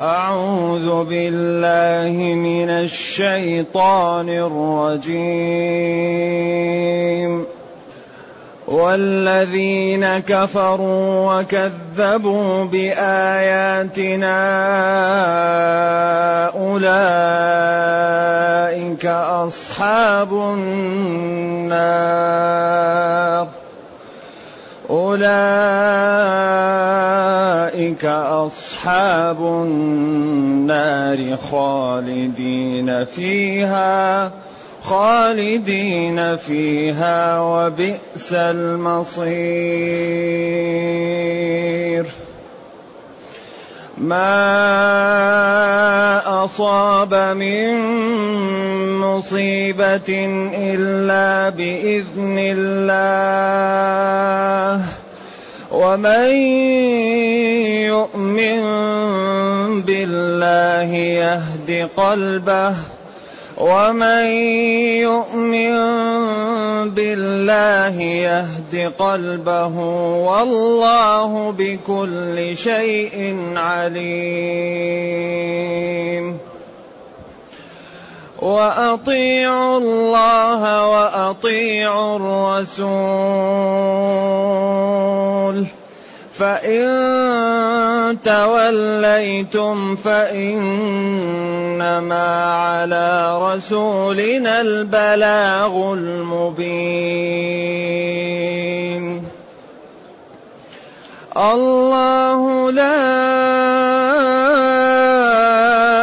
أعوذ بالله من الشيطان الرجيم. والذين كفروا وكذبوا بآياتنا أولئك أصحاب النار. أولئك أصحاب النار خالدين فيها خالدين فيها وبئس المصير. ما اصاب من مصيبه الا باذن الله ومن يؤمن بالله يهد قلبه ومن يؤمن بالله يهد قلبه والله بكل شيء عليم واطيعوا الله واطيعوا الرسول فإن توليتم فإنما على رسولنا البلاغ المبين الله لا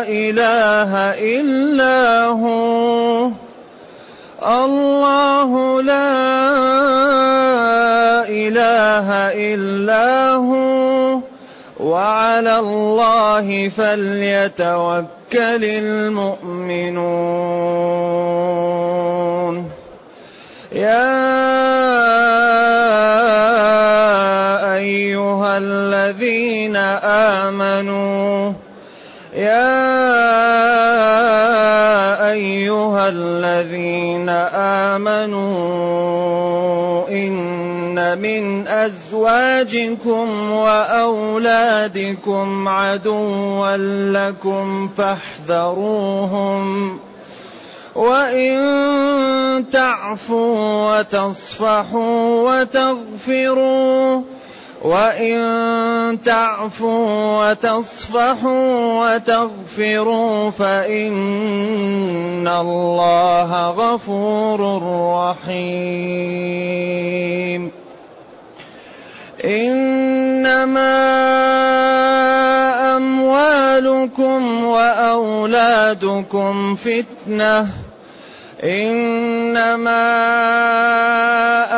إله إلا هو الله لا إله إلا هو وعلى الله فليتوكل المؤمنون. يا أيها الذين آمنوا يا أيها الذين آمنوا إن من أزواجكم وأولادكم عدوا لكم فاحذروهم. وإن تعفوا وتصفحوا وتغفروا. وإن تعفوا وتصفحوا وتغفروا فإن الله غفور رحيم. إنما أموالكم وأولادكم فتنةٌ. إنما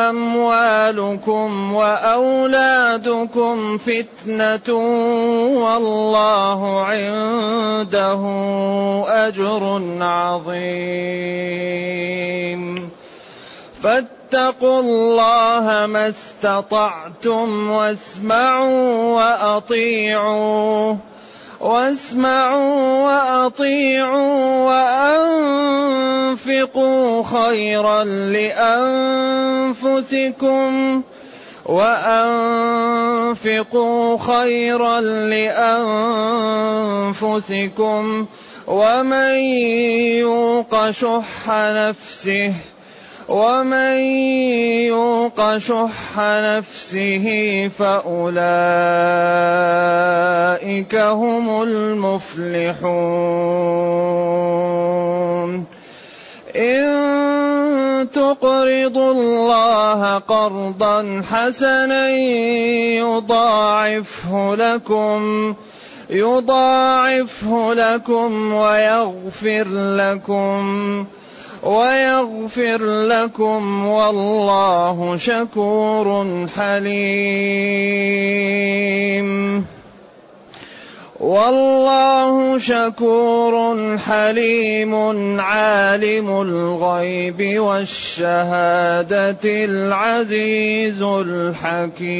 أموالكم وأولادكم فتنة والله عنده أجر عظيم. فاتقوا الله ما استطعتم واسمعوا وأطيعوا واسمعوا وأطيعوا وأنفقوا خيرا لأنفسكم وأنفقوا خيرا لأنفسكم ومن يوق شح نفسه ومن يوق شح نفسه فأولئك هم المفلحون. إن تقرضوا الله قرضا حسنا يضاعفه لكم يضاعفه لكم ويغفر لكم. ويغفر لكم والله شكور حليم. والله شكور حليم عالم الغيب والشهادة العزيز الحكيم.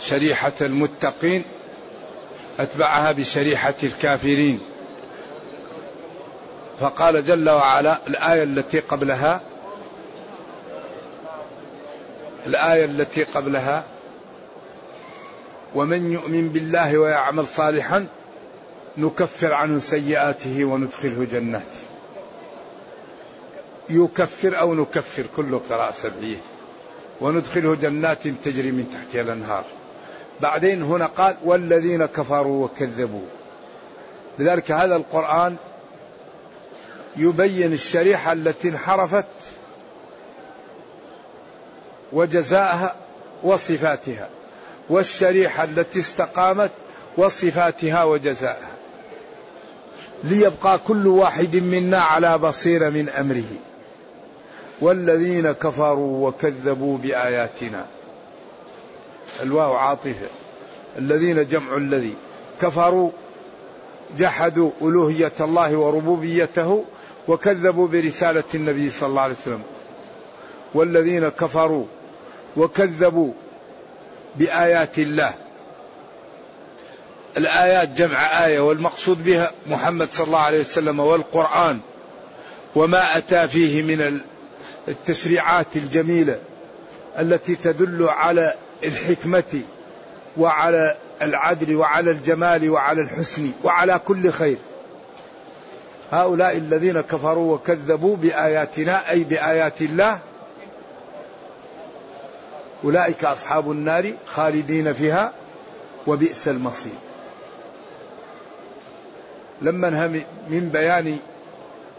شريحة المتقين أتبعها بشريحة الكافرين. فقال جل وعلا الآية التي قبلها الآية التي قبلها ومن يؤمن بالله ويعمل صالحا نكفر عنه سيئاته وندخله جنات يكفر أو نكفر كله قراءة سبعية وندخله جنات تجري من تحتها الأنهار. بعدين هنا قال والذين كفروا وكذبوا. لذلك هذا القرآن يبين الشريحة التي انحرفت وجزاءها وصفاتها والشريحة التي استقامت وصفاتها وجزاءها. ليبقى كل واحد منا على بصيرة من أمره. والذين كفروا وكذبوا بآياتنا. الواو عاطفة. الذين جمع الذي. كفروا جحدوا ألوهية الله وربوبيته وكذبوا برسالة النبي صلى الله عليه وسلم. والذين كفروا وكذبوا بآيات الله. الآيات جمع آية والمقصود بها محمد صلى الله عليه وسلم والقرآن وما أتى فيه من التشريعات الجميلة التي تدل على الحكمة وعلى العدل وعلى الجمال وعلى الحسن وعلى كل خير. هؤلاء الذين كفروا وكذبوا بآياتنا أي بآيات الله أولئك أصحاب النار خالدين فيها وبئس المصير. لما انهى من بيان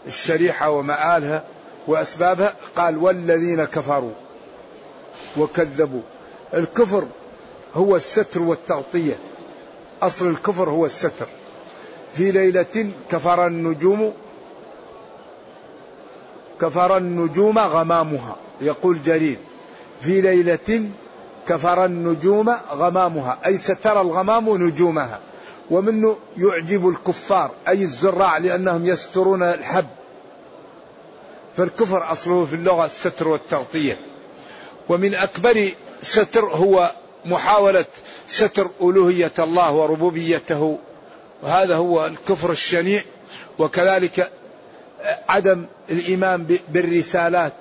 الشريحة ومآلها وأسبابها قال والذين كفروا وكذبوا الكفر هو الستر والتغطية. أصل الكفر هو الستر. في ليلة كفر النجوم كفر النجوم غمامها يقول جرير في ليلة كفر النجوم غمامها أي ستر الغمام نجومها. ومنه يعجب الكفار أي الزراع لأنهم يسترون الحب. فالكفر أصله في اللغة الستر والتغطية. ومن أكبر ستر هو محاولة ستر ألوهية الله وربوبيته. وهذا هو الكفر الشنيع. وكذلك عدم الإيمان بالرسالات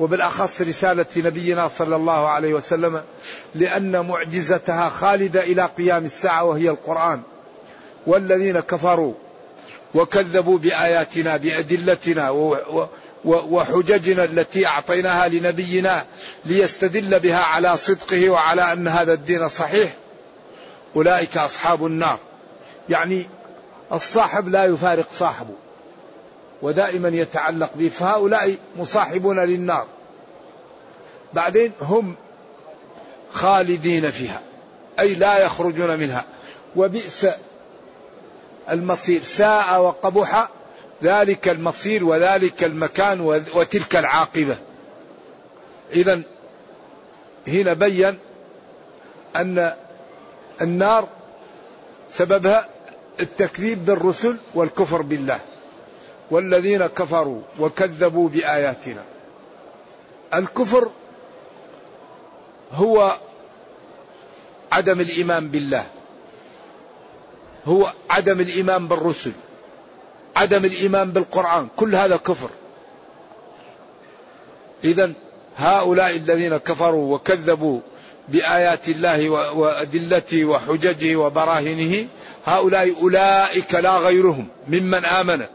وبالأخص رسالة نبينا صلى الله عليه وسلم لأن معجزتها خالدة إلى قيام الساعة وهي القرآن. والذين كفروا وكذبوا بآياتنا بأدلتنا وحججنا التي أعطيناها لنبينا ليستدل بها على صدقه وعلى أن هذا الدين صحيح. أولئك أصحاب النار. يعني الصاحب لا يفارق صاحبه. ودائما يتعلق به. فهؤلاء مصاحبون للنار. بعدين هم خالدين فيها. أي لا يخرجون منها. وبئس المصير. ساء وقبح ذلك المصير وذلك المكان وتلك العاقبة. إذا هنا بين أن النار سببها التكذيب بالرسل والكفر بالله. والذين كفروا وكذبوا بآياتنا. الكفر هو عدم الإيمان بالله. هو عدم الإيمان بالرسل. عدم الإيمان بالقرآن كل هذا كفر. اذا هؤلاء الذين كفروا وكذبوا بآيات الله وأدلته وحججه وبراهينه هؤلاء أولئك لا غيرهم ممن آمن.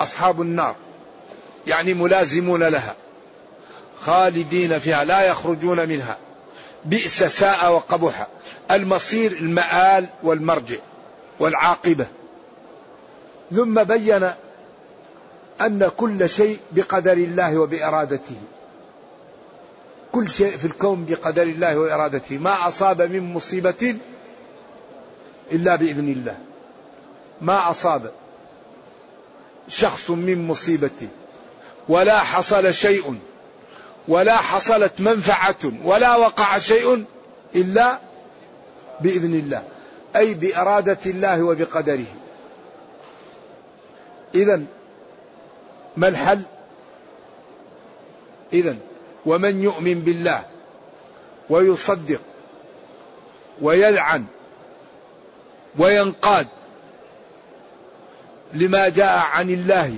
أصحاب النار يعني ملازمون لها خالدين فيها لا يخرجون منها. بئس ساء وقبح. المصير المآل والمرجع والعاقبة. ثم بين أن كل شيء بقدر الله وبإرادته. كل شيء في الكون بقدر الله وإرادته. ما أصاب من مصيبة إلا بإذن الله. ما أصاب شخص من مصيبة. ولا حصل شيء. ولا حصلت منفعة. ولا وقع شيء إلا بإذن الله. أي بإرادة الله وبقدره. إذا ما الحل؟ إذا ومن يؤمن بالله ويصدق ويلعن وينقاد لما جاء عن الله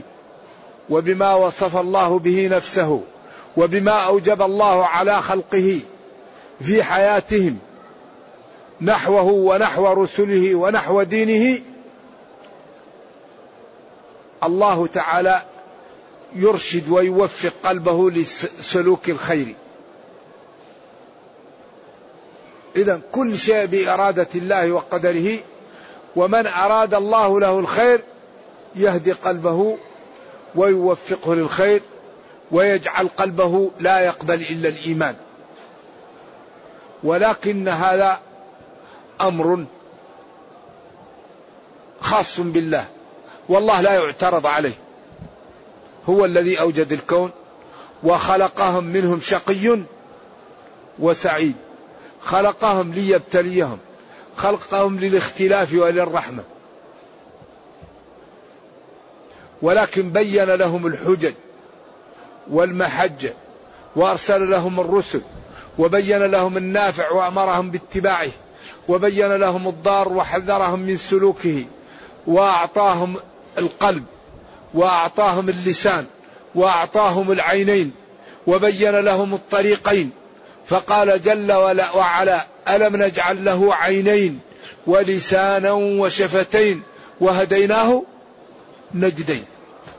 وبما وصف الله به نفسه وبما أوجب الله على خلقه في حياتهم نحوه ونحو رسله ونحو دينه الله تعالى يرشد ويوفق قلبه لسلوك الخير. اذا كل شيء بإرادة الله وقدره ومن أراد الله له الخير يهدي قلبه ويوفقه للخير ويجعل قلبه لا يقبل إلا الإيمان. ولكن هذا أمر خاص بالله. والله لا يعترض عليه. هو الذي أوجد الكون وخلقهم منهم شقي وسعيد. خلقهم ليبتليهم. خلقهم للاختلاف وللرحمة. ولكن بين لهم الحجج والمحجة وأرسل لهم الرسل وبين لهم النافع وأمرهم باتباعه وبين لهم الضار وحذرهم من سلوكه وأعطاهم القلب وأعطاهم اللسان وأعطاهم العينين وبين لهم الطريقين فقال جل وعلا ألم نجعل له عينين ولسانا وشفتين وهديناه نجدين.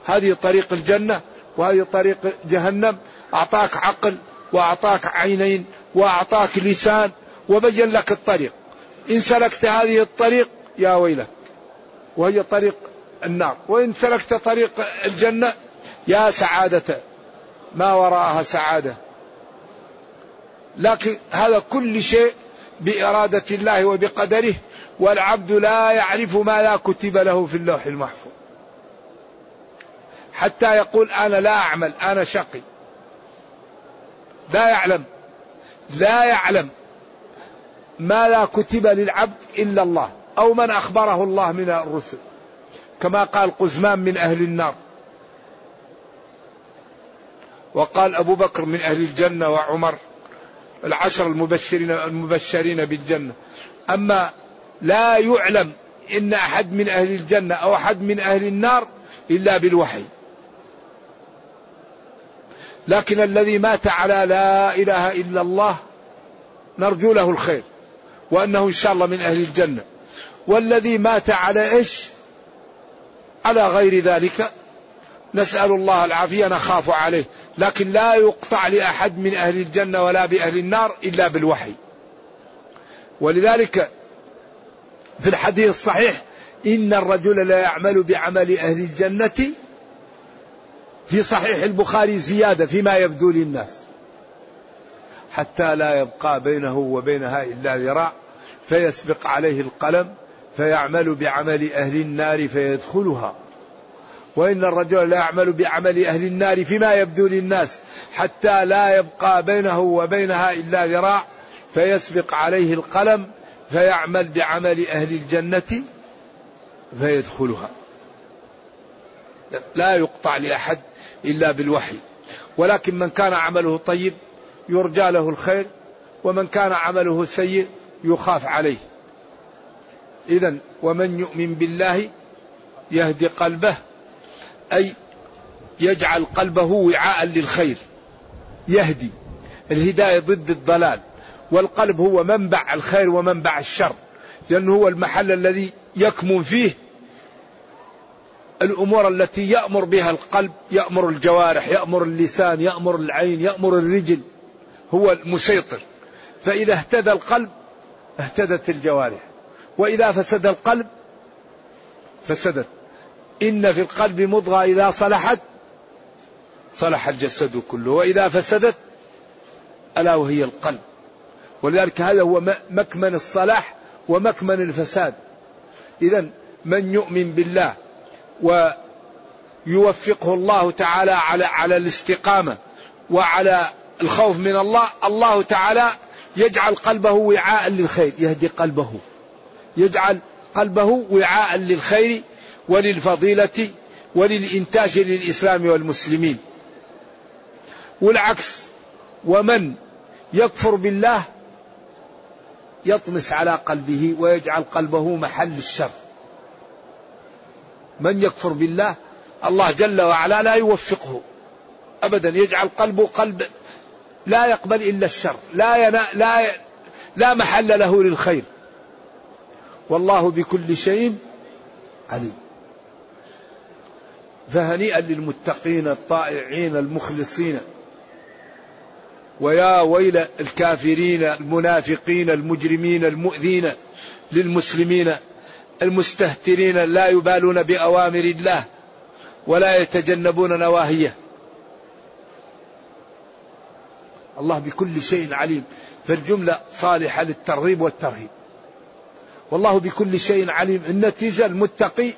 هذه طريق الجنة وهذه طريق جهنم. أعطاك عقل وأعطاك عينين وأعطاك لسان وبين لك الطريق. إن سلكت هذه الطريق يا ويلك. وهي طريق النار. وإن سلكت طريق الجنة يا سعادة ما وراءها سعادة. لكن هذا كل شيء بإرادة الله وبقدره والعبد لا يعرف ما لا كتب له في اللوح المحفوظ. حتى يقول أنا لا أعمل أنا شقي. لا يعلم لا يعلم ما لا كتب للعبد إلا الله أو من أخبره الله من الرسل. كما قال قزمان من أهل النار. وقال أبو بكر من أهل الجنة وعمر العشر المبشرين المبشرين بالجنة. أما لا يعلم إن أحد من أهل الجنة أو أحد من أهل النار إلا بالوحي. لكن الذي مات على لا إله إلا الله نرجو له الخير وأنه إن شاء الله من أهل الجنة. والذي مات على إيش؟ على غير ذلك نسأل الله العافية نخاف عليه. لكن لا يقطع لأحد من أهل الجنة ولا بأهل النار إلا بالوحي. ولذلك في الحديث الصحيح إن الرجل لا يعمل بعمل أهل الجنة في صحيح البخاري زيادة فيما يبدو للناس. حتى لا يبقى بينه وبينها إلا ذراع فيسبق عليه القلم فيعمل بعمل أهل النار فيدخلها. وإن الرجل لا يعمل بعمل أهل النار فيما يبدو للناس حتى لا يبقى بينه وبينها إلا ذراع فيسبق عليه القلم فيعمل بعمل أهل الجنة فيدخلها. لا يقطع لأحد إلا بالوحي. ولكن من كان عمله طيب يرجى له الخير ومن كان عمله سيء يخاف عليه. إذا ومن يؤمن بالله يهدي قلبه أي يجعل قلبه وعاء للخير يهدي. الهداية ضد الضلال والقلب هو منبع الخير ومنبع الشر لأنه هو المحل الذي يكمن فيه الأمور التي يأمر بها القلب يأمر الجوارح يأمر اللسان يأمر العين يأمر الرجل هو المسيطر. فإذا اهتدى القلب اهتدت الجوارح. وإذا فسد القلب فسدت إن في القلب مضغة إذا صلحت صلح الجسد كله. وإذا فسدت ألا وهي القلب. ولذلك هذا هو مكمن الصلاح ومكمن الفساد. اذا من يؤمن بالله ويوفقه الله تعالى على على الاستقامة وعلى الخوف من الله الله تعالى يجعل قلبه وعاء للخير يهدي قلبه. يجعل قلبه وعاء للخير وللفضيلة وللإنتاج للإسلام والمسلمين. والعكس ومن يكفر بالله يطمس على قلبه ويجعل قلبه محل الشر. من يكفر بالله الله جل وعلا لا يوفقه ابدا. يجعل قلبه قلب لا يقبل إلا الشر لا ينا لا لا محل له للخير. والله بكل شيء عليم. فهنيئا للمتقين الطائعين المخلصين. ويا ويل الكافرين المنافقين المجرمين المؤذين للمسلمين المستهترين لا يبالون بأوامر الله ولا يتجنبون نواهيه. الله بكل شيء عليم. فالجملة صالحة للترغيب والترهيب. والله بكل شيء عليم. النتيجه المتقي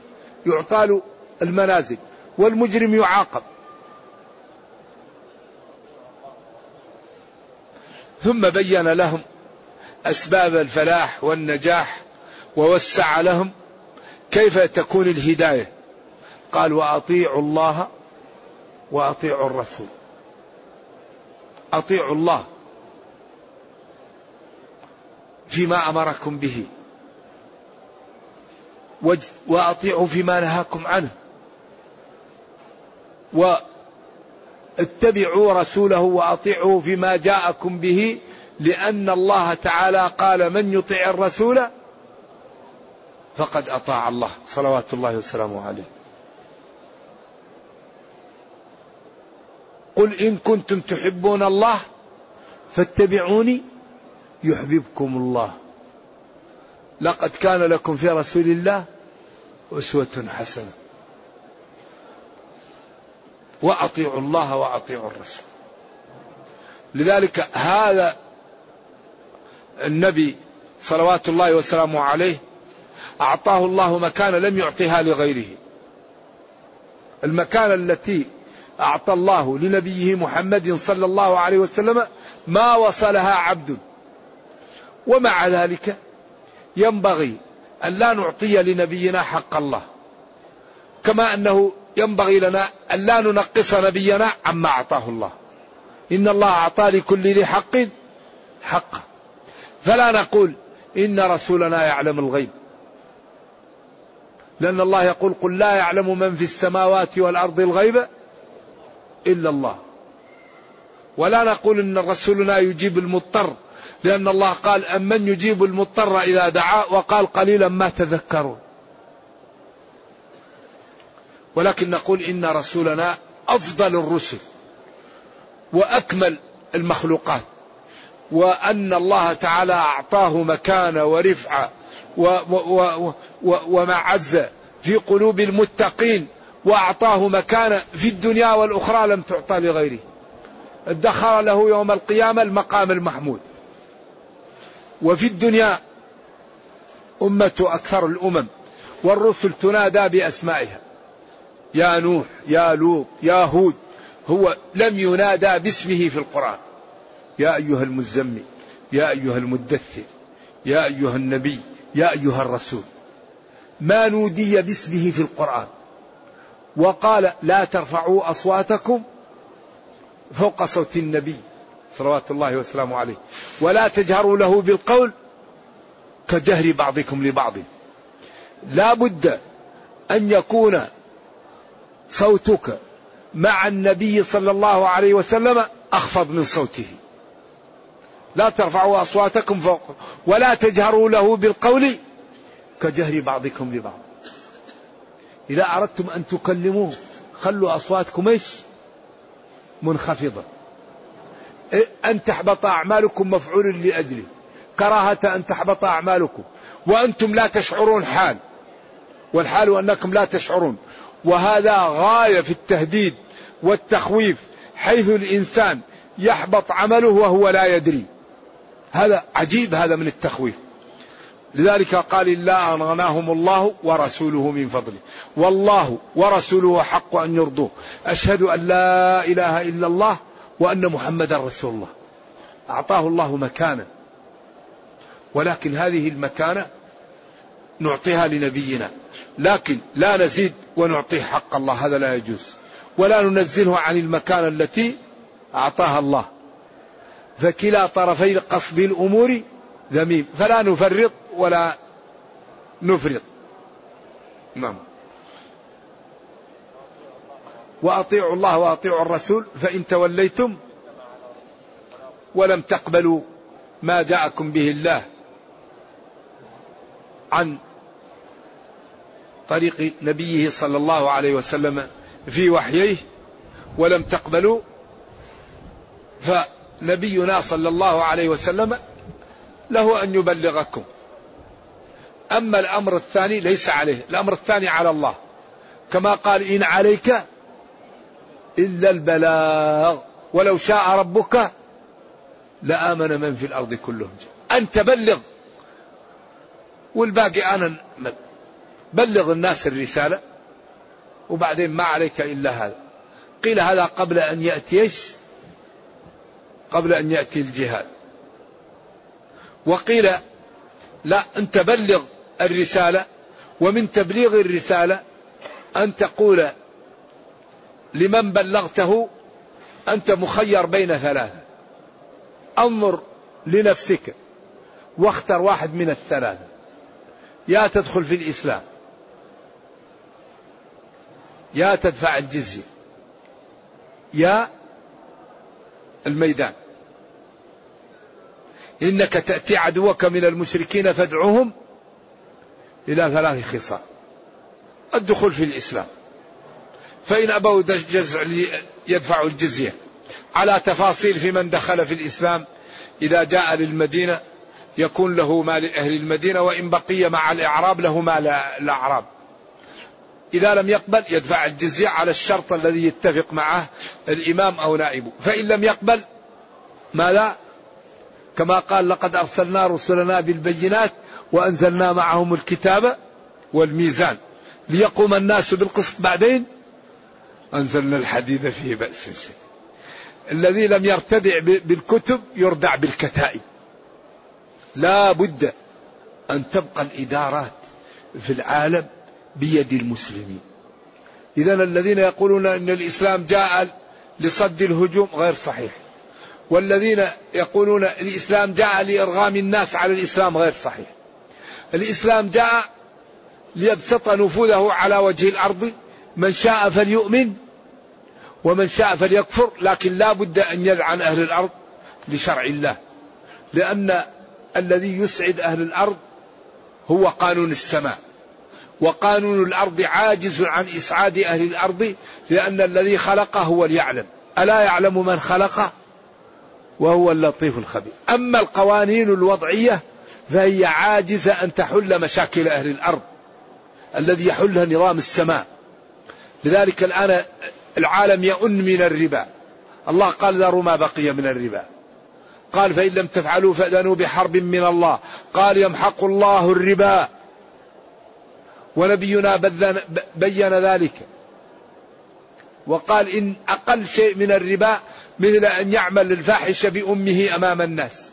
يعطى المنازل والمجرم يعاقب. ثم بين لهم أسباب الفلاح والنجاح ووسع لهم كيف تكون الهداية. قال وأطيعوا الله وأطيعوا الرسول. أطيعوا الله فيما أمركم به. وأطيعوا فيما نهاكم عنه. واتبعوا رسوله وأطيعوا فيما جاءكم به لأن الله تعالى قال من يطع الرسول فقد أطاع الله. صلوات الله وسلامه عليه. قل إن كنتم تحبون الله فاتبعوني يحببكم الله. لقد كان لكم في رسول الله أسوة حسنة. وأطيعوا الله وأطيعوا الرسول. لذلك هذا النبي صلوات الله وسلامه عليه أعطاه الله مكانه لم يعطها لغيره. المكانه التي أعطى الله لنبيه محمد صلى الله عليه وسلم ما وصلها عبد. ومع ذلك ينبغي أن لا نعطي لنبينا حق الله. كما أنه ينبغي لنا أن لا ننقص نبينا عما أعطاه الله. إن الله أعطى لكل ذي حق حقه فلا نقول إن رسولنا يعلم الغيب. لأن الله يقول قل لا يعلم من في السماوات والأرض الغيب إلا الله. ولا نقول إن رسولنا يجيب المضطر لأن الله قال أمن يجيب المضطر إذا دعا وقال قليلا ما تذكرون ولكن نقول إن رسولنا أفضل الرسل وأكمل المخلوقات وأن الله تعالى أعطاه مكانة ورفعة ومعزة في قلوب المتقين وأعطاه مكانة في الدنيا والأخرى لم تعطى لغيره. ادخر له يوم القيامة المقام المحمود. وفي الدنيا أمة أكثر الأمم والرسل تنادى بأسمائها. يا نوح يا لوط يا هود هو لم ينادى باسمه في القرآن. يا أيها المزمل يا أيها المدثر يا أيها النبي يا أيها الرسول. ما نودي باسمه في القرآن. وقال لا ترفعوا أصواتكم فوق صوت النبي. صلوات الله وسلامه عليه. ولا تجهروا له بالقول كجهر بعضكم لبعض. لا بد أن يكون صوتك مع النبي صلى الله عليه وسلم أخفض من صوته. لا ترفعوا أصواتكم فوق. ولا تجهروا له بالقول كجهر بعضكم لبعض. إذا أردتم أن تكلموه خلوا أصواتكم إيش؟ منخفضة. أن تحبط أعمالكم مفعول لأجله. كراهة أن تحبط أعمالكم. وأنتم لا تشعرون حال. والحال أنكم لا تشعرون. وهذا غاية في التهديد والتخويف حيث الإنسان يحبط عمله وهو لا يدري. هذا عجيب هذا من التخويف. لذلك قال إلا أن غناهم الله ورسوله من فضله. والله ورسوله حق أن يرضوه. أشهد أن لا إله إلا الله وأن محمدا رسول الله. أعطاه الله مكانة ولكن هذه المكانة نعطيها لنبينا. لكن لا نزيد ونعطيه حق الله. هذا لا يجوز. ولا ننزله عن المكانة التي أعطاها الله. فكلا طرفي قصد الأمور ذميم. فلا نفرط ولا نفرط. نعم. وأطيعوا الله وأطيعوا الرسول فإن توليتم ولم تقبلوا ما جاءكم به الله عن طريق نبيه صلى الله عليه وسلم في وحيه ولم تقبلوا فنبينا صلى الله عليه وسلم له أن يبلغكم. أما الأمر الثاني ليس عليه الأمر الثاني على الله. كما قال إن عليك إلا البلاغ. ولو شاء ربك لآمن من في الأرض كلهم. أنت بلغ. والباقي أنا بلغ الناس الرسالة. وبعدين ما عليك إلا هذا. قيل هذا قبل أن يأتي إيش؟ قبل أن يأتي الجهاد. وقيل لا أنت بلغ الرسالة. ومن تبليغ الرسالة أن تقول لمن بلغته أنت مخير بين ثلاثة. أنظر لنفسك واختر واحد من الثلاثة. يا تدخل في الإسلام. يا تدفع الجزية. يا الميدان. إنك تأتي عدوك من المشركين فادعوهم إلى ثلاث خصال. الدخول في الإسلام. فإن أبوا جزع يدفعوا الجزية. على تفاصيل في من دخل في الإسلام إذا جاء للمدينة يكون له مال أهل المدينة وإن بقي مع الإعراب له مال الأعراب. إذا لم يقبل يدفع الجزية على الشرط الذي يتفق معه الإمام أو نائبه. فإن لم يقبل ماذا؟ كما قال لقد أرسلنا رسلنا بالبينات وأنزلنا معهم الكتاب والميزان. ليقوم الناس بالقسط بعدين أنزلنا الحديد فيه بأس. شيء الذي لم يرتدع بالكتب يردع بالكتائب. لا بد أن تبقى الإدارات في العالم بيد المسلمين. إذا الذين يقولون أن الإسلام جاء لصد الهجوم غير صحيح. والذين يقولون الإسلام جاء لإرغام الناس على الإسلام غير صحيح. الإسلام جاء ليبسط نفوذه على وجه الأرض من شاء فليؤمن ومن شاء فليكفر لكن لا بد أن يلعن أهل الأرض لشرع الله. لأن الذي يسعد أهل الأرض هو قانون السماء. وقانون الأرض عاجز عن إسعاد أهل الأرض لأن الذي خلقه هو ليعلم. ألا يعلم من خلقه؟ وهو اللطيف الخبير. أما القوانين الوضعية فهي عاجزة أن تحل مشاكل أهل الأرض. الذي يحلها نظام السماء. لذلك الآن العالم يؤن من الربا. الله قال ذروا ما بقي من الربا. قال فإن لم تفعلوا فأذنوا بحرب من الله. قال يمحق الله الربا. ونبينا بين ذلك. وقال إن أقل شيء من الربا مثل أن يعمل الفاحش بأمه أمام الناس.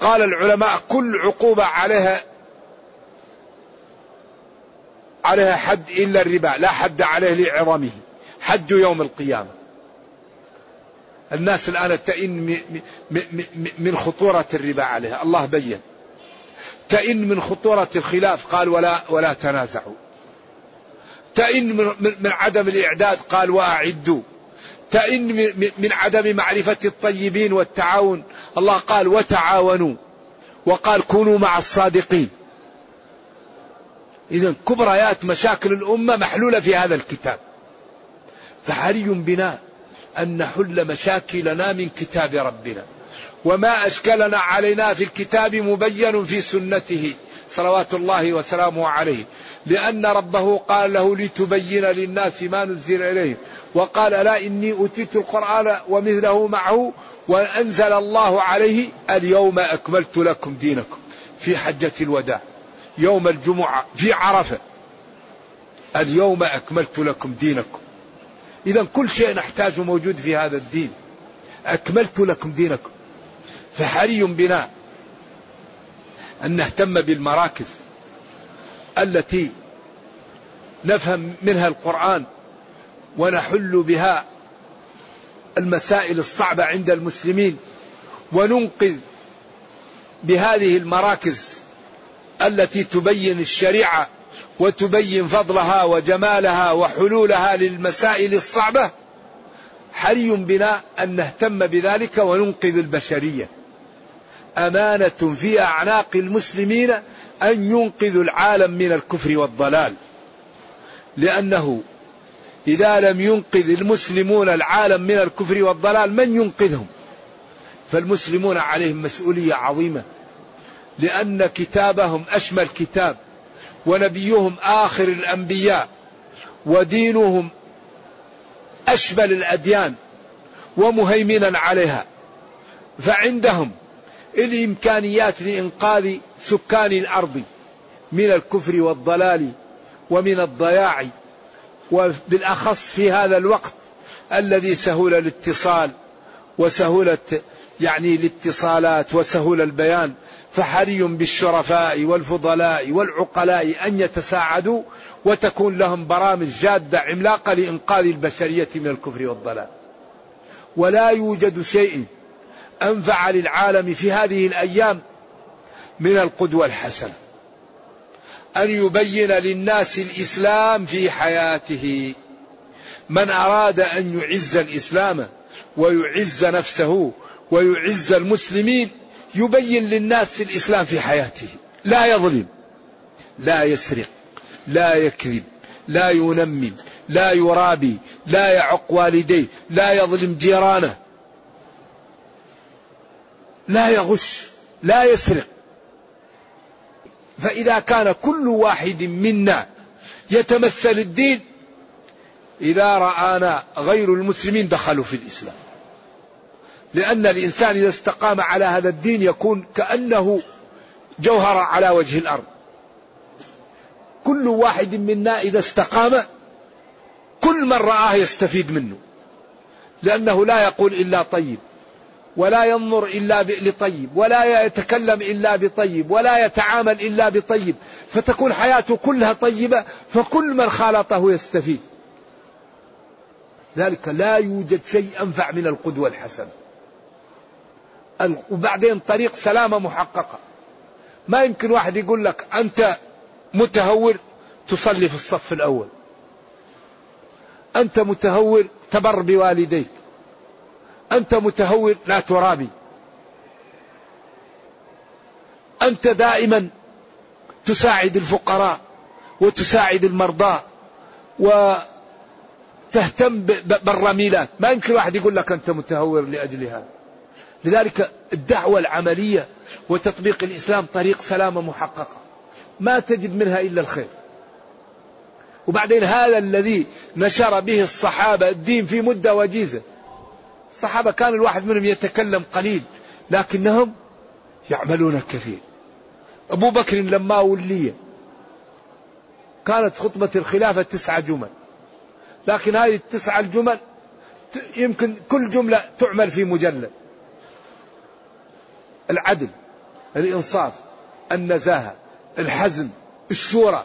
قال العلماء كل عقوبة عليها عليها حد إلا الربا لا حد عليه لعظمه حد يوم القيامة. الناس الآن تئن من خطورة الربا عليها. الله بين. تئن من خطورة الخلاف. قال ولا ولا تنازعوا. تئن من, عدم الإعداد. قال وأعدوا. تئن من عدم معرفة الطيبين والتعاون. الله قال وتعاونوا. وقال كونوا مع الصادقين. إذا كبريات مشاكل الأمة محلولة في هذا الكتاب. فحري بنا أن نحل مشاكلنا من كتاب ربنا. وما أشكلنا علينا في الكتاب مبين في سنته. صلوات الله وسلامه عليه. لأن ربه قال له لتبين للناس ما نزل إليهم. وقال لا إني أوتيت القرآن ومثله معه وأنزل الله عليه اليوم أكملت لكم دينكم في حجة الوداع. يوم الجمعة في عرفة. اليوم أكملت لكم دينكم. إذا كل شيء نحتاجه موجود في هذا الدين. أكملت لكم دينكم. فحري بنا أن نهتم بالمراكز التي نفهم منها القرآن ونحل بها المسائل الصعبة عند المسلمين وننقذ بهذه المراكز التي تبين الشريعة وتبين فضلها وجمالها وحلولها للمسائل الصعبة حري بنا أن نهتم بذلك وننقذ البشرية. أمانة في أعناق المسلمين أن ينقذوا العالم من الكفر والضلال. لأنه إذا لم ينقذ المسلمون العالم من الكفر والضلال من ينقذهم؟ فالمسلمون عليهم مسؤولية عظيمة. لأن كتابهم أشمل كتاب ونبيهم آخر الأنبياء ودينهم أشمل الأديان ومهيمنا عليها. فعندهم الإمكانيات لإنقاذ سكان الأرض من الكفر والضلال ومن الضياع وبالأخص في هذا الوقت الذي سهول الاتصال وسهولة يعني الاتصالات وسهول البيان. فحري بالشرفاء والفضلاء والعقلاء أن يتساعدوا وتكون لهم برامج جادة عملاقة لإنقاذ البشرية من الكفر والضلال. ولا يوجد شيء أنفع للعالم في هذه الأيام من القدوة الحسنة أن يبين للناس الإسلام في حياته. من أراد أن يعز الإسلام ويعز نفسه ويعز المسلمين يبين للناس الإسلام في حياته. لا يظلم لا يسرق لا يكذب لا ينمم لا يرابي لا يعق والديه لا يظلم جيرانه. لا يغش لا يسرق. فإذا كان كل واحد منا يتمثل الدين إذا رآنا غير المسلمين دخلوا في الإسلام. لأن الإنسان إذا استقام على هذا الدين يكون كأنه جوهر على وجه الأرض. كل واحد منا إذا استقام كل من رآه يستفيد منه. لأنه لا يقول إلا طيب ولا ينظر إلا لطيب ولا يتكلم إلا بطيب ولا يتعامل إلا بطيب. فتكون حياته كلها طيبة فكل من خالطه يستفيد. ذلك لا يوجد شيء أنفع من القدوة الحسنة. وبعدين طريق سلامة محققة. ما يمكن واحد يقول لك أنت متهور تصلي في الصف الأول. أنت متهور تبر بوالديك. أنت متهور لا ترابي. أنت دائما تساعد الفقراء وتساعد المرضى وتهتم بالرميلات. ما يمكن واحد يقول لك أنت متهور لأجل هذا. لذلك الدعوة العملية وتطبيق الإسلام طريق سلامة محققة ما تجد منها إلا الخير. وبعدين هذا الذي نشر به الصحابة الدين في مدة وجيزة. الصحابة كان الواحد منهم يتكلم قليل لكنهم يعملون كثير. أبو بكر لما ولي كانت خطبة الخلافة تسعة جمل. لكن هذه التسعة الجمل يمكن كل جملة تعمل في مجلد. العدل الإنصاف النزاهة الحزم الشورى.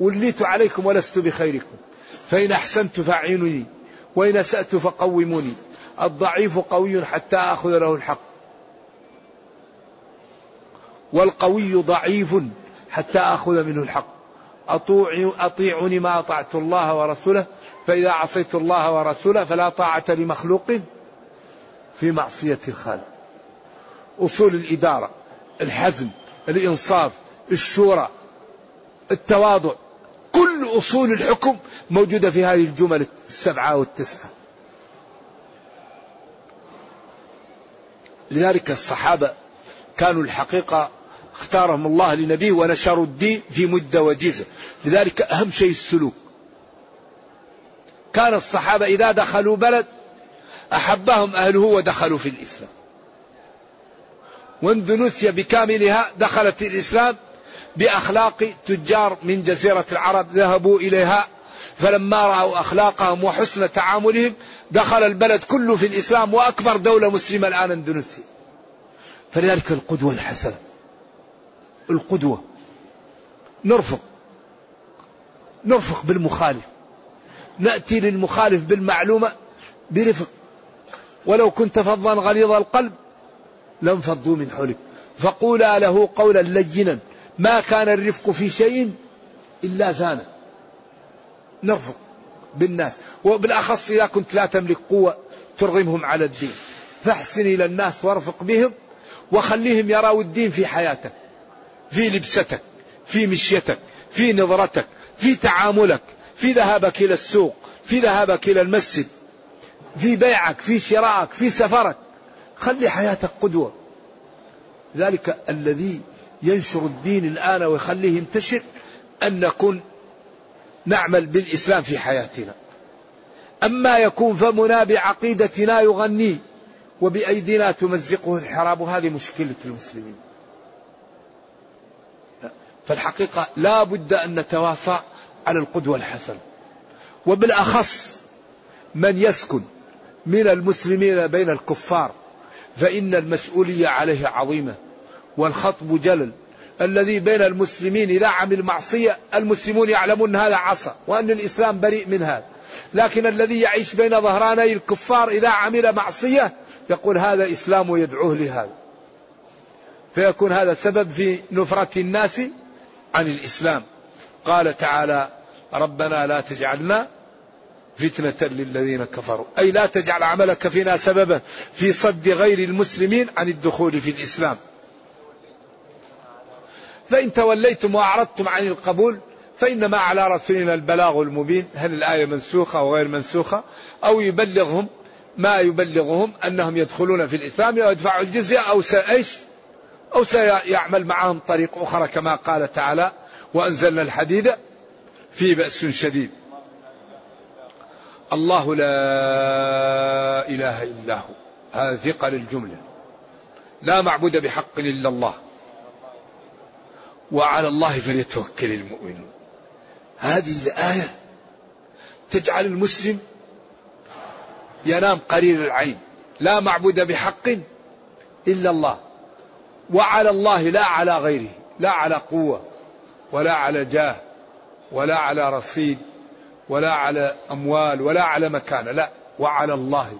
وليت عليكم ولست بخيركم. فإن أحسنت فأعينني وإن أسأت فقوموني. الضعيف قوي حتى أخذ له الحق. والقوي ضعيف حتى أخذ منه الحق. أطيعني ما أطعت الله ورسوله. فإذا عصيت الله ورسوله فلا طاعة لمخلوق. في معصية الخالق. أصول الإدارة الحزم الإنصاف الشورى التواضع كل أصول الحكم موجودة في هذه الجمل السبعة والتسعة. لذلك الصحابة كانوا الحقيقة اختارهم الله لنبيه ونشروا الدين في مدة وجيزة. لذلك أهم شيء السلوك. كان الصحابة إذا دخلوا بلد أحبهم أهله ودخلوا في الإسلام. واندونيسيا بكاملها دخلت الإسلام بأخلاق تجار من جزيرة العرب ذهبوا إليها فلما رأوا أخلاقهم وحسن تعاملهم دخل البلد كله في الإسلام وأكبر دولة مسلمة الآن اندونيسيا. فلذلك القدوة الحسنة. القدوة. نرفق. نرفق بالمخالف. نأتي للمخالف بالمعلومة برفق. ولو كنت فظا غليظ القلب لانفضوا من حولك. فقولا له قولا لينا. ما كان الرفق في شيء إلا زانه نرفق بالناس. وبالأخص إذا كنت لا تملك قوة ترغمهم على الدين. فاحسن إلى الناس وارفق بهم وخليهم يروا الدين في حياتك. في لبستك في مشيتك في نظرتك في تعاملك في ذهابك إلى السوق في ذهابك إلى المسجد. في بيعك في شرائك في سفرك. خلي حياتك قدوة. ذلك الذي ينشر الدين الآن ويخليه ينتشر أن نكون نعمل بالإسلام في حياتنا. أما يكون فمنا بعقيدتنا يغني وبأيدينا تمزقه الحراب هذه مشكلة المسلمين. فالحقيقة لا بد أن نتواصى على القدوة الحسنة. وبالأخص من يسكن من المسلمين بين الكفار فإن المسؤولية عليه عظيمة. والخطب جلل. الذي بين المسلمين إذا عمل معصية المسلمون يعلمون هذا عصى وأن الإسلام بريء من هذا. لكن الذي يعيش بين ظهراني الكفار إذا عمل معصية يقول هذا إسلام ويدعوه لهذا. فيكون هذا سبب في نفرة الناس عن الإسلام. قال تعالى ربنا لا تجعلنا فتنة للذين كفروا. أي لا تجعل عملك فينا سببا في صد غير المسلمين عن الدخول في الإسلام. فإن توليتم وأعرضتم عن القبول فإنما على رسولنا البلاغ المبين. هل الآية منسوخة أو غير منسوخة؟ أو يبلغهم ما يبلغهم أنهم يدخلون في الإسلام ويدفعوا الجزية أو سأيش أو سيعمل معهم طريق أخرى كما قال تعالى وأنزلنا الحديد فيه بأس شديد الله لا إله إلا هو. هذا ثقة للجملة. لا معبود بحق إلا الله. وعلى الله فليتوكل المؤمنون. هذه الآية تجعل المسلم ينام قرير العين. لا معبود بحق إلا الله. وعلى الله لا على غيره. لا على قوة ولا على جاه ولا على رصيد ولا على أموال ولا على مكانة لا وعلى الله.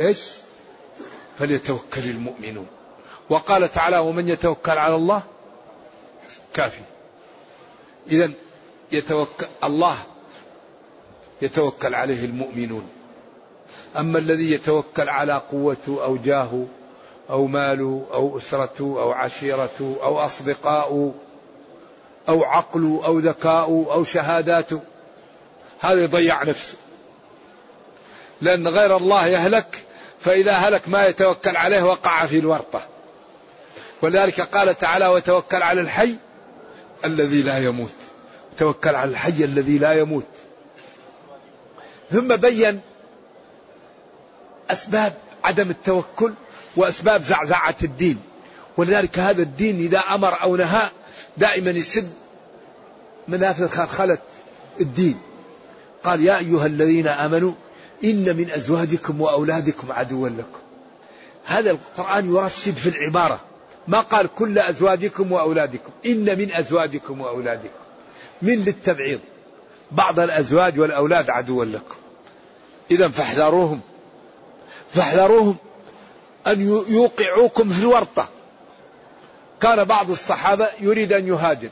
إيش؟ فليتوكل المؤمنون. وقال تعالى ومن يتوكل على الله كافي. إذا يتوكل الله يتوكل عليه المؤمنون. أما الذي يتوكل على قوته أو جاهه أو ماله أو أسرته أو عشيرته أو أصدقاؤه أو عقله أو ذكاؤه أو شهاداته هذا يضيع نفسه لأن غير الله يهلك فإذا هلك ما يتوكل عليه وقع في الورطة. ولذلك قال تعالى وتوكل على الحي الذي لا يموت. توكل على الحي الذي لا يموت. ثم بين أسباب عدم التوكل وأسباب زعزعة الدين. ولذلك هذا الدين إذا أمر أو نهى دائما يسد منافذ خلخلة الدين. قال يا أيها الذين آمنوا إن من أزواجكم وأولادكم عدوا لكم. هذا القرآن يرشد في العبارة. ما قال كل أزواجكم وأولادكم. إن من أزواجكم وأولادكم. من للتبعيض. بعض الأزواج والأولاد عدوا لكم. إذا فاحذروهم. فاحذروهم أن يوقعوكم في الورطة. كان بعض الصحابة يريد أن يهاجر.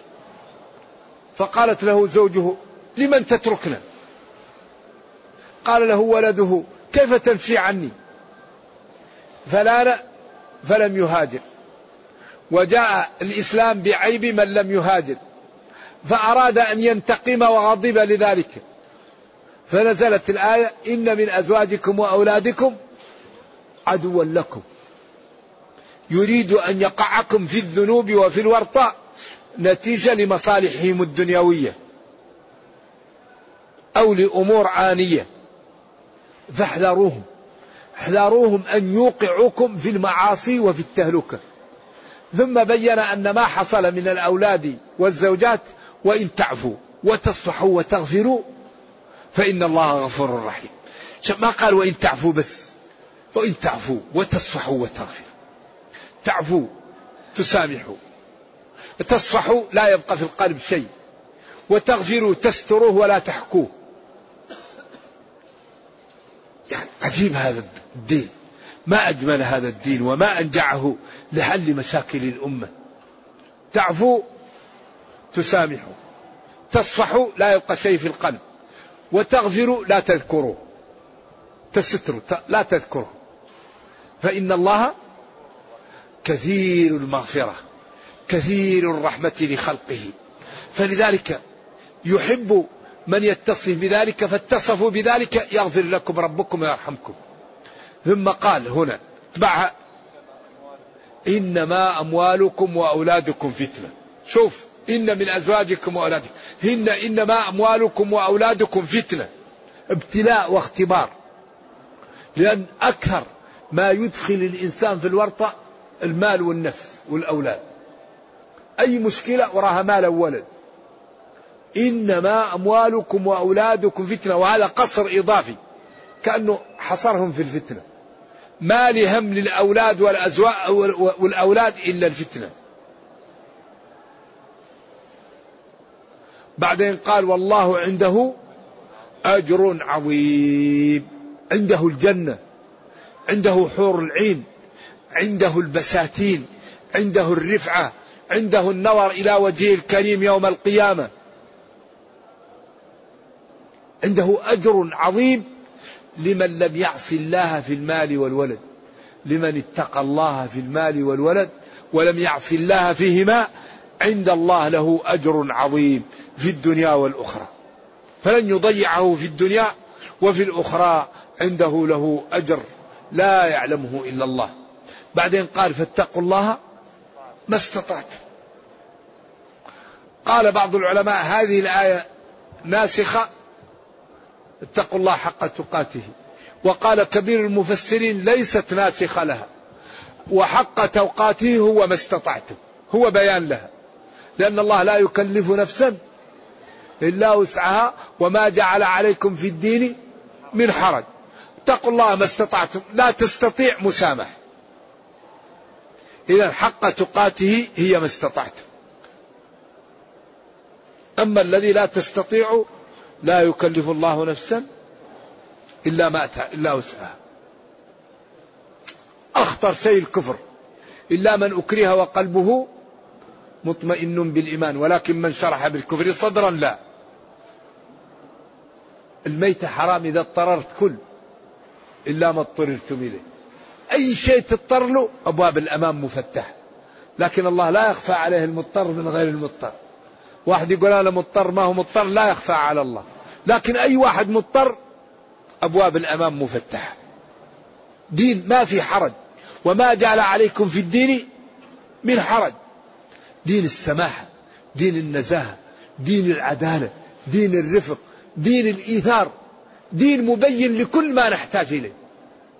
فقالت له زوجه لمن تتركنا؟ قال له ولده كيف تمشي عني؟ فلان فلم يهاجر. وجاء الإسلام بعيب من لم يهاجر. فأراد أن ينتقم وغضب لذلك. فنزلت الآية إن من أزواجكم وأولادكم عدوا لكم. يريد أن يقعكم في الذنوب وفي الورطة نتيجة لمصالحهم الدنيوية أو لأمور آنية فاحذروهم. احذروهم أن يوقعوكم في المعاصي وفي التهلكة. ثم بين أن ما حصل من الأولاد والزوجات وإن تعفوا وتصفحوا وتغفروا فإن الله غفور رحيم. ما قال وإن تعفوا بس وإن تعفوا وتصفحوا وتغفروا. تعفوا تسامحوا. تصفحوا لا يبقى في القلب شيء. وتغفروا تستروه ولا تحكوه. يعني عجيب هذا الدين. ما أجمل هذا الدين وما أنجعه لحل مشاكل الأمة. تعفو تسامحوا. تصفحوا لا يبقى شيء في القلب. وتغفروا لا تذكروا. تستروا لا تذكروا. فإن الله كثير المغفرة كثير الرحمة لخلقه. فلذلك يحب من يتصف بذلك فاتصفوا بذلك يغفر لكم ربكم ويرحمكم. ثم قال هنا اتبعها إنما أموالكم وأولادكم فتنة. شوف إن من أزواجكم وأولادكم. هن إنما أموالكم وأولادكم فتنة. ابتلاء واختبار. لأن أكثر ما يدخل الإنسان في الورطة المال والنفس والأولاد. أي مشكلة وراها مال أو ولد إنما أموالكم وأولادكم فتنة وهذا قصر إضافي. كأنه حصرهم في الفتنة. ما لهم للأولاد والأزواج والأولاد إلا الفتنة. بعدين قال والله عنده أجر عظيم. عنده الجنة. عنده حور العين. عنده البساتين. عنده الرفعة. عنده النظر إلى وجهه الكريم يوم القيامة. عنده أجر عظيم لمن لم يعص الله في المال والولد لمن اتقى الله في المال والولد ولم يعص الله فيهما عند الله له أجر عظيم في الدنيا والأخرى. فلن يضيعه في الدنيا وفي الأخرى عنده له أجر لا يعلمه إلا الله. بعدين قال فاتقوا الله ما استطعت. قال بعض العلماء هذه الآية ناسخة اتقوا الله حق تقاته. وقال كبير المفسرين ليست ناسخة لها. وحق توقاته هو ما استطعتم هو بيان لها. لأن الله لا يكلف نفسا إلا وسعها. وما جعل عليكم في الدين من حرج. اتقوا الله ما استطعتم. لا تستطيع مسامح إذا حق تقاته هي ما استطعتم أما الذي لا تستطيع لا يكلف الله نفسا إلا ما أتى إلا وسعها. أخطر شيء الكفر. إلا من أكره وقلبه مطمئن بالإيمان ولكن من شرح بالكفر صدرا لا. الميت حرام إذا اضطررت كل إلا ما اضطررتم إليه. أي شيء تضطر له أبواب الأمام مفتحة. لكن الله لا يخفى عليه المضطر من غير المضطر. واحد يقول أنا مضطر ما هو مضطر؟ لا يخفى على الله. لكن أي واحد مضطر أبواب الأمام مفتحة. دين ما في حرج. وما جعل عليكم في الدين من حرج. دين السماحة دين النزاهة دين العدالة دين الرفق دين الإيثار. دين مبين لكل ما نحتاج إليه.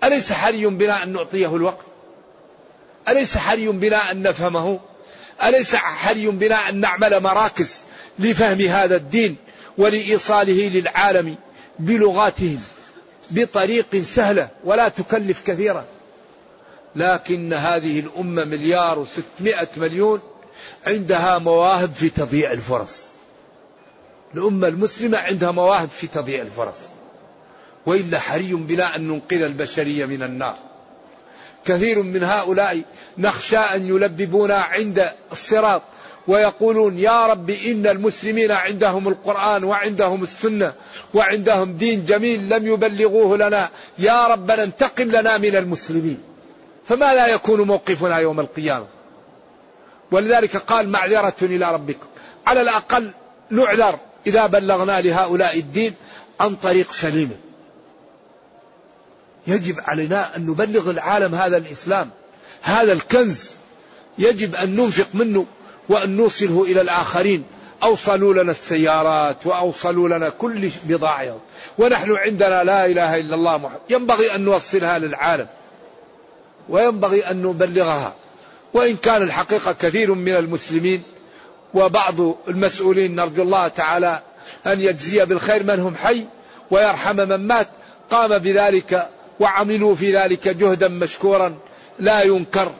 أليس حري بنا أن نعطيه الوقت؟ أليس حري بنا أن نفهمه؟ أليس حري بنا أن نعمل مراكز لفهم هذا الدين؟ ولإيصاله للعالم بلغاتهم بطريق سهلة ولا تكلف كثيرا. لكن هذه الأمة مليار وستمائة مليون عندها مواهب في تضييع الفرص. الأمة المسلمة عندها مواهب في تضييع الفرص. وإلا حري بنا أن ننقذ البشرية من النار. كثير من هؤلاء نخشى أن يلببونا عند الصراط ويقولون يا رب إن المسلمين عندهم القرآن وعندهم السنة وعندهم دين جميل لم يبلغوه لنا. يا رب انتقم لنا من المسلمين. فما لا يكون موقفنا يوم القيامة. ولذلك قال معذرة إلى ربكم. على الأقل نعذر إذا بلغنا لهؤلاء الدين عن طريق سليمه يجب علينا أن نبلغ العالم هذا الإسلام. هذا الكنز. يجب أن ننفق منه. وأن نوصله إلى الآخرين. أوصلوا لنا السيارات وأوصلوا لنا كل بضاعة. ونحن عندنا لا إله إلا الله محمد ينبغي أن نوصلها للعالم. وينبغي أن نبلغها. وإن كان الحقيقة كثير من المسلمين وبعض المسؤولين نرجو الله تعالى أن يجزي بالخير من هم حي ويرحم من مات. قام بذلك وعملوا في ذلك جهدا مشكورا لا ينكر.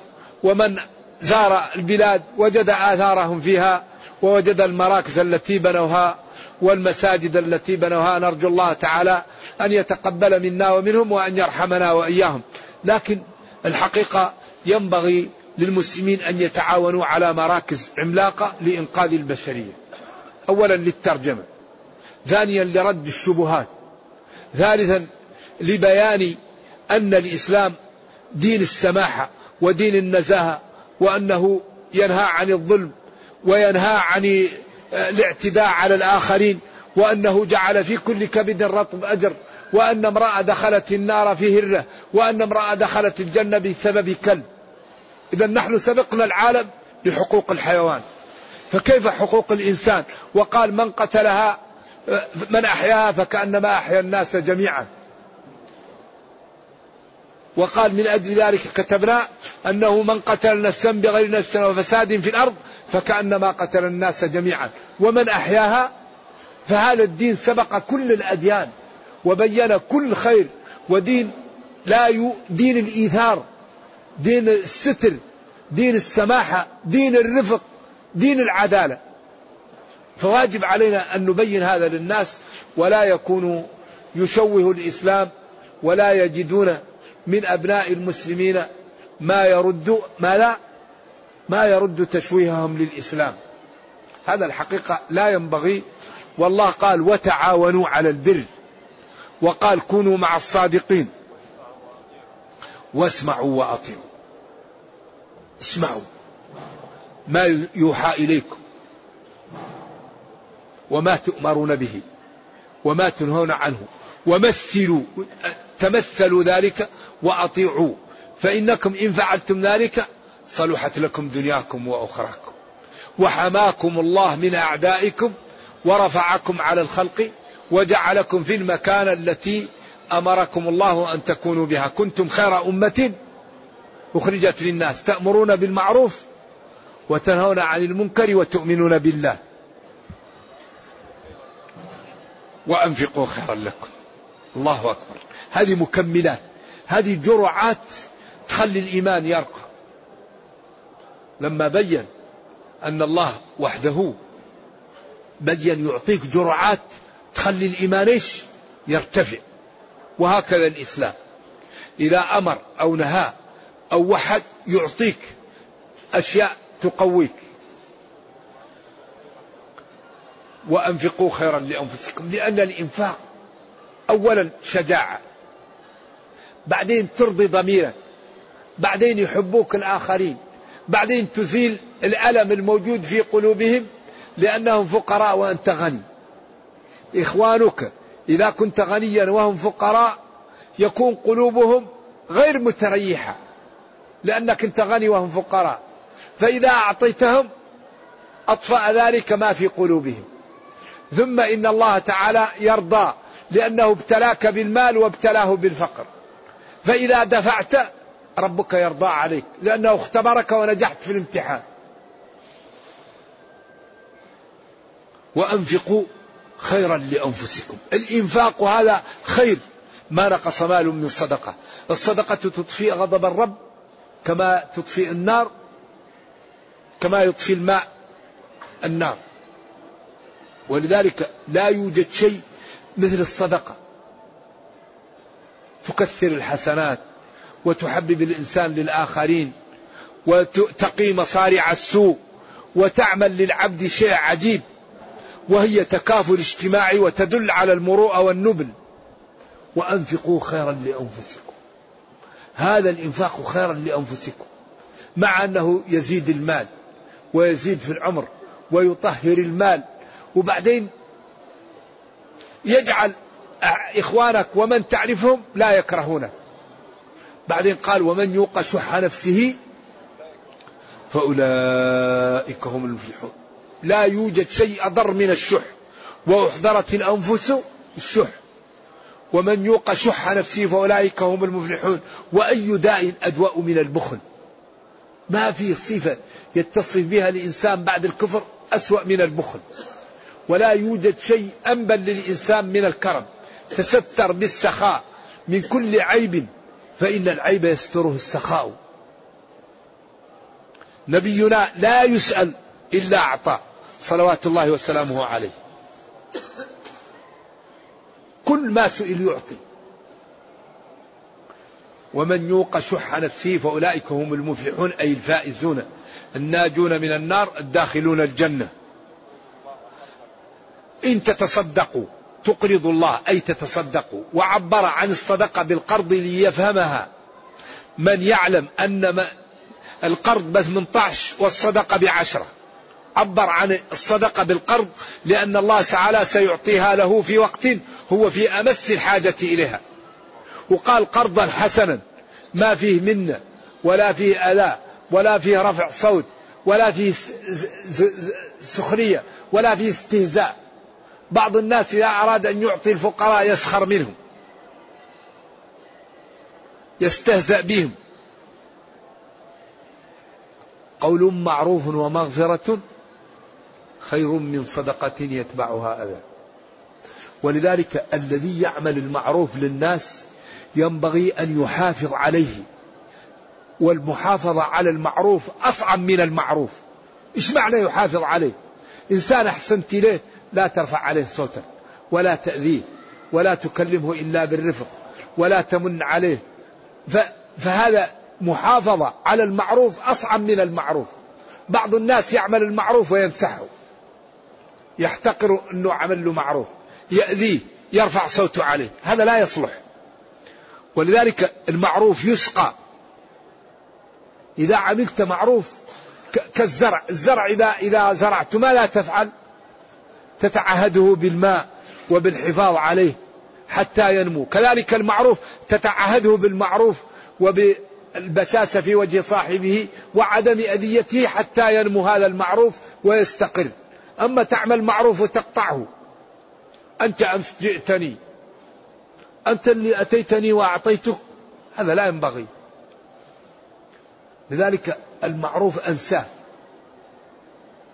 ومن زار البلاد وجد آثارهم فيها ووجد المراكز التي بنوها والمساجد التي بنوها. نرجو الله تعالى أن يتقبل منا ومنهم وأن يرحمنا وإياهم. لكن الحقيقة ينبغي للمسلمين أن يتعاونوا على مراكز عملاقة لإنقاذ البشرية. أولا للترجمة ثانيا لرد الشبهات ثالثا لبيان أن الإسلام دين السماحة ودين النزاهة. وأنه ينهى عن الظلم وينهى عن الاعتداء على الآخرين وأنه جعل في كل كبد رطب أجر وأن امرأة دخلت النار في هرة وأن امرأة دخلت الجنة بسبب كلب. إذا نحن سبقنا العالم لحقوق الحيوان. فكيف حقوق الإنسان؟ وقال من قتلها من أحياها فكأنما أحيا الناس جميعا. وقال من أجل ذلك كتبنا أنه من قتل نفسا بغير نفس وفساد في الأرض فكأنما قتل الناس جميعا. ومن أحياها فهذا الدين سبق كل الأديان وبين كل خير. ودين لا يو دين الإيثار دين الستر دين السماحة دين الرفق دين العدالة. فواجب علينا أن نبين هذا للناس ولا يكون يشوه الإسلام ولا يجدون من أبناء المسلمين ما يرد ما لا ما يرد تشويههم للإسلام. هذا الحقيقة لا ينبغي. والله قال وتعاونوا على البر وقال كونوا مع الصادقين واسمعوا وأطيعوا اسمعوا ما يوحى إليكم وما تؤمرون به وما تنهون عنه ومثلوا تمثلوا ذلك وأطيعوا. فإنكم إن فعلتم ذلك صلحت لكم دنياكم وأخراكم. وحماكم الله من أعدائكم ورفعكم على الخلق وجعلكم في المكان التي أمركم الله أن تكونوا بها. كنتم خير أمة أخرجت للناس تأمرون بالمعروف وتنهون عن المنكر وتؤمنون بالله. وأنفقوا خيرا لكم. الله أكبر. هذه مكملات. هذه جرعات تخلي الإيمان يرقى. لما بين أن الله وحده بين يعطيك جرعات تخلي الإيمان إيش؟ يرتفع. وهكذا الإسلام. إذا أمر أو نهى أو وحد يعطيك أشياء تقويك. وأنفقوا خيرا لأنفسكم لأن الإنفاق أولا شجاعة. بعدين ترضي ضميرك. بعدين يحبوك الآخرين. بعدين تزيل الألم الموجود في قلوبهم لأنهم فقراء وأنت غني. إخوانك إذا كنت غنيا وهم فقراء يكون قلوبهم غير متريحة لأنك أنت غني وهم فقراء. فإذا أعطيتهم أطفأ ذلك ما في قلوبهم. ثم إن الله تعالى يرضى لأنه ابتلاك بالمال وابتلاه بالفقر. فإذا دفعت ربك يرضى عليك لأنه اختبرك ونجحت في الامتحان. وأنفقوا خيرا لأنفسكم. الإنفاق هذا خير ما نقص مال من صدقة. الصدقة تطفئ غضب الرب كما تطفئ النار كما يطفي الماء النار. ولذلك لا يوجد شيء مثل الصدقة. تكثر الحسنات وتحبب الإنسان للآخرين وتقي مصارع السوء وتعمل للعبد شيء عجيب وهي تكافل اجتماعي وتدل على المروءة والنبل. وأنفقوا خيرا لأنفسكم. هذا الإنفاق خيرا لأنفسكم. مع أنه يزيد المال ويزيد في العمر ويطهر المال. وبعدين يجعل إخوانك ومن تعرفهم لا يكرهونك بعدين قال ومن يوق شح نفسه فأولئك هم المفلحون. لا يوجد شيء أضر من الشح. وأحضرت الأنفس الشح. ومن يوق شح نفسه فأولئك هم المفلحون. وأي داء أدواء من البخل. ما في صفة يتصف بها الإنسان بعد الكفر أسوأ من البخل. ولا يوجد شيء أنبل للإنسان من الكرم. تستر بالسخاء من كل عيب فإن العيب يستره السخاء. نبينا لا يسأل إلا أعطى صلوات الله وسلامه عليه. كل ما سئل يعطي. ومن يوق شح نفسه فأولئك هم المفلحون أي الفائزون الناجون من النار الداخلون الجنة. إن تتصدقوا تقرضوا الله أي تتصدقوا وعبر عن الصدقة بالقرض ليفهمها. من يعلم أن القرض ب 18 والصدقة بعشرة. عبر عن الصدقة بالقرض لأن الله تعالى سيعطيها له في وقت هو في أمس الحاجة إليها. وقال قرضا حسنا ما فيه منة ولا فيه أذى ولا فيه رفع صوت ولا فيه سخرية ولا فيه استهزاء. بعض الناس إذا أراد أن يعطي الفقراء يسخر منهم. يستهزأ بهم. قول معروف ومغفرة خير من صدقة يتبعها أذى. ولذلك الذي يعمل المعروف للناس ينبغي أن يحافظ عليه. والمحافظة على المعروف أصعب من المعروف. إيش معنى يحافظ عليه؟ إنسان أحسنت إليه لا ترفع عليه صوتك ولا تأذيه ولا تكلمه إلا بالرفق ولا تمن عليه. فهذا محافظة على المعروف أصعب من المعروف. بعض الناس يعمل المعروف ويمسحه. يحتقر أنه عمل له معروف. يأذيه يرفع صوته عليه. هذا لا يصلح. ولذلك المعروف يسقى. إذا عملت معروف كالزرع. الزرع إذا, إذا زرعت ما لا تفعل؟ تتعهده بالماء وبالحفاظ عليه حتى ينمو. كذلك المعروف تتعهده بالمعروف وبالبساسة في وجه صاحبه وعدم أذيته حتى ينمو هذا المعروف ويستقر. أما تعمل معروف وتقطعه أنت أمس جئتني أنت اللي أتيتني وأعطيتك هذا لا ينبغي. لذلك المعروف أنساه.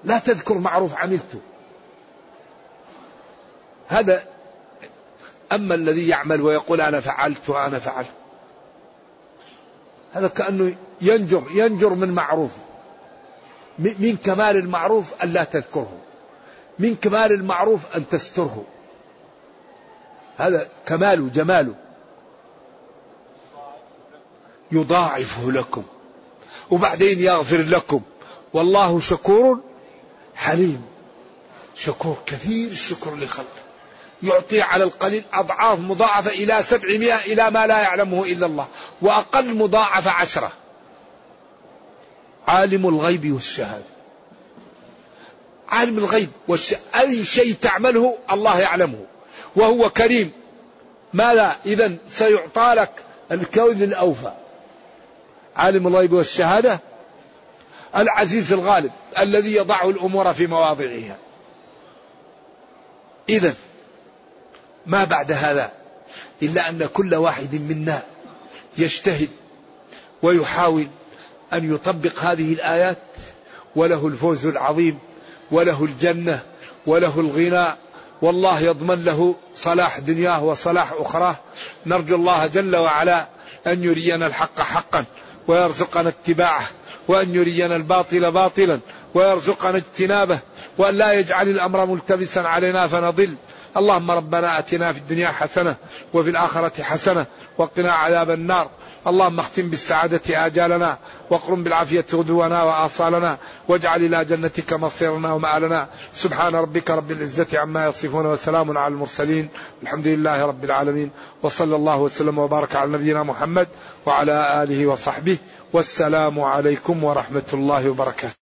لا تذكر معروف عملته. هذا أما الذي يعمل ويقول أنا فعلت وأنا فعلت. هذا كأنه ينجر ينجر من معروف. من كمال المعروف أن لا تذكره. من كمال المعروف أن تستره. هذا كماله جماله. يضاعفه لكم. وبعدين يغفر لكم. والله شكور حليم. شكور كثير الشكر لخلقه. يعطي على القليل أضعاف مضاعفة إلى سبعمائة إلى ما لا يعلمه إلا الله وأقل مضاعفة عشرة. عالم الغيب والشهادة. عالم الغيب والش... أي شيء تعمله الله يعلمه وهو كريم. ماذا؟ إذا سيعطى لك الكون الأوفى. عالم الغيب والشهادة؟ العزيز الغالب الذي يضع الأمور في مواضعها. إذا ما بعد هذا إلا أن كل واحد منا يجتهد ويحاول أن يطبق هذه الآيات وله الفوز العظيم وله الجنة وله الغنى والله يضمن له صلاح دنياه وصلاح أخراه. نرجو الله جل وعلا أن يرينا الحق حقا ويرزقنا اتباعه وأن يرينا الباطل باطلا ويرزقنا اجتنابه وأن لا يجعل الأمر ملتبسا علينا فنضل اللهم ربنا آتنا في الدنيا حسنة وفي الآخرة حسنة وقنا عذاب النار. اللهم اختم بالسعادة آجالنا واقرم بالعافية غدونا وآصالنا واجعل إلى جنتك مصيرنا ومآلنا. سبحان ربك رب العزة عما يصفون وسلام على المرسلين. الحمد لله رب العالمين. وصلى الله وسلم وبارك على نبينا محمد وعلى آله وصحبه. والسلام عليكم ورحمة الله وبركاته.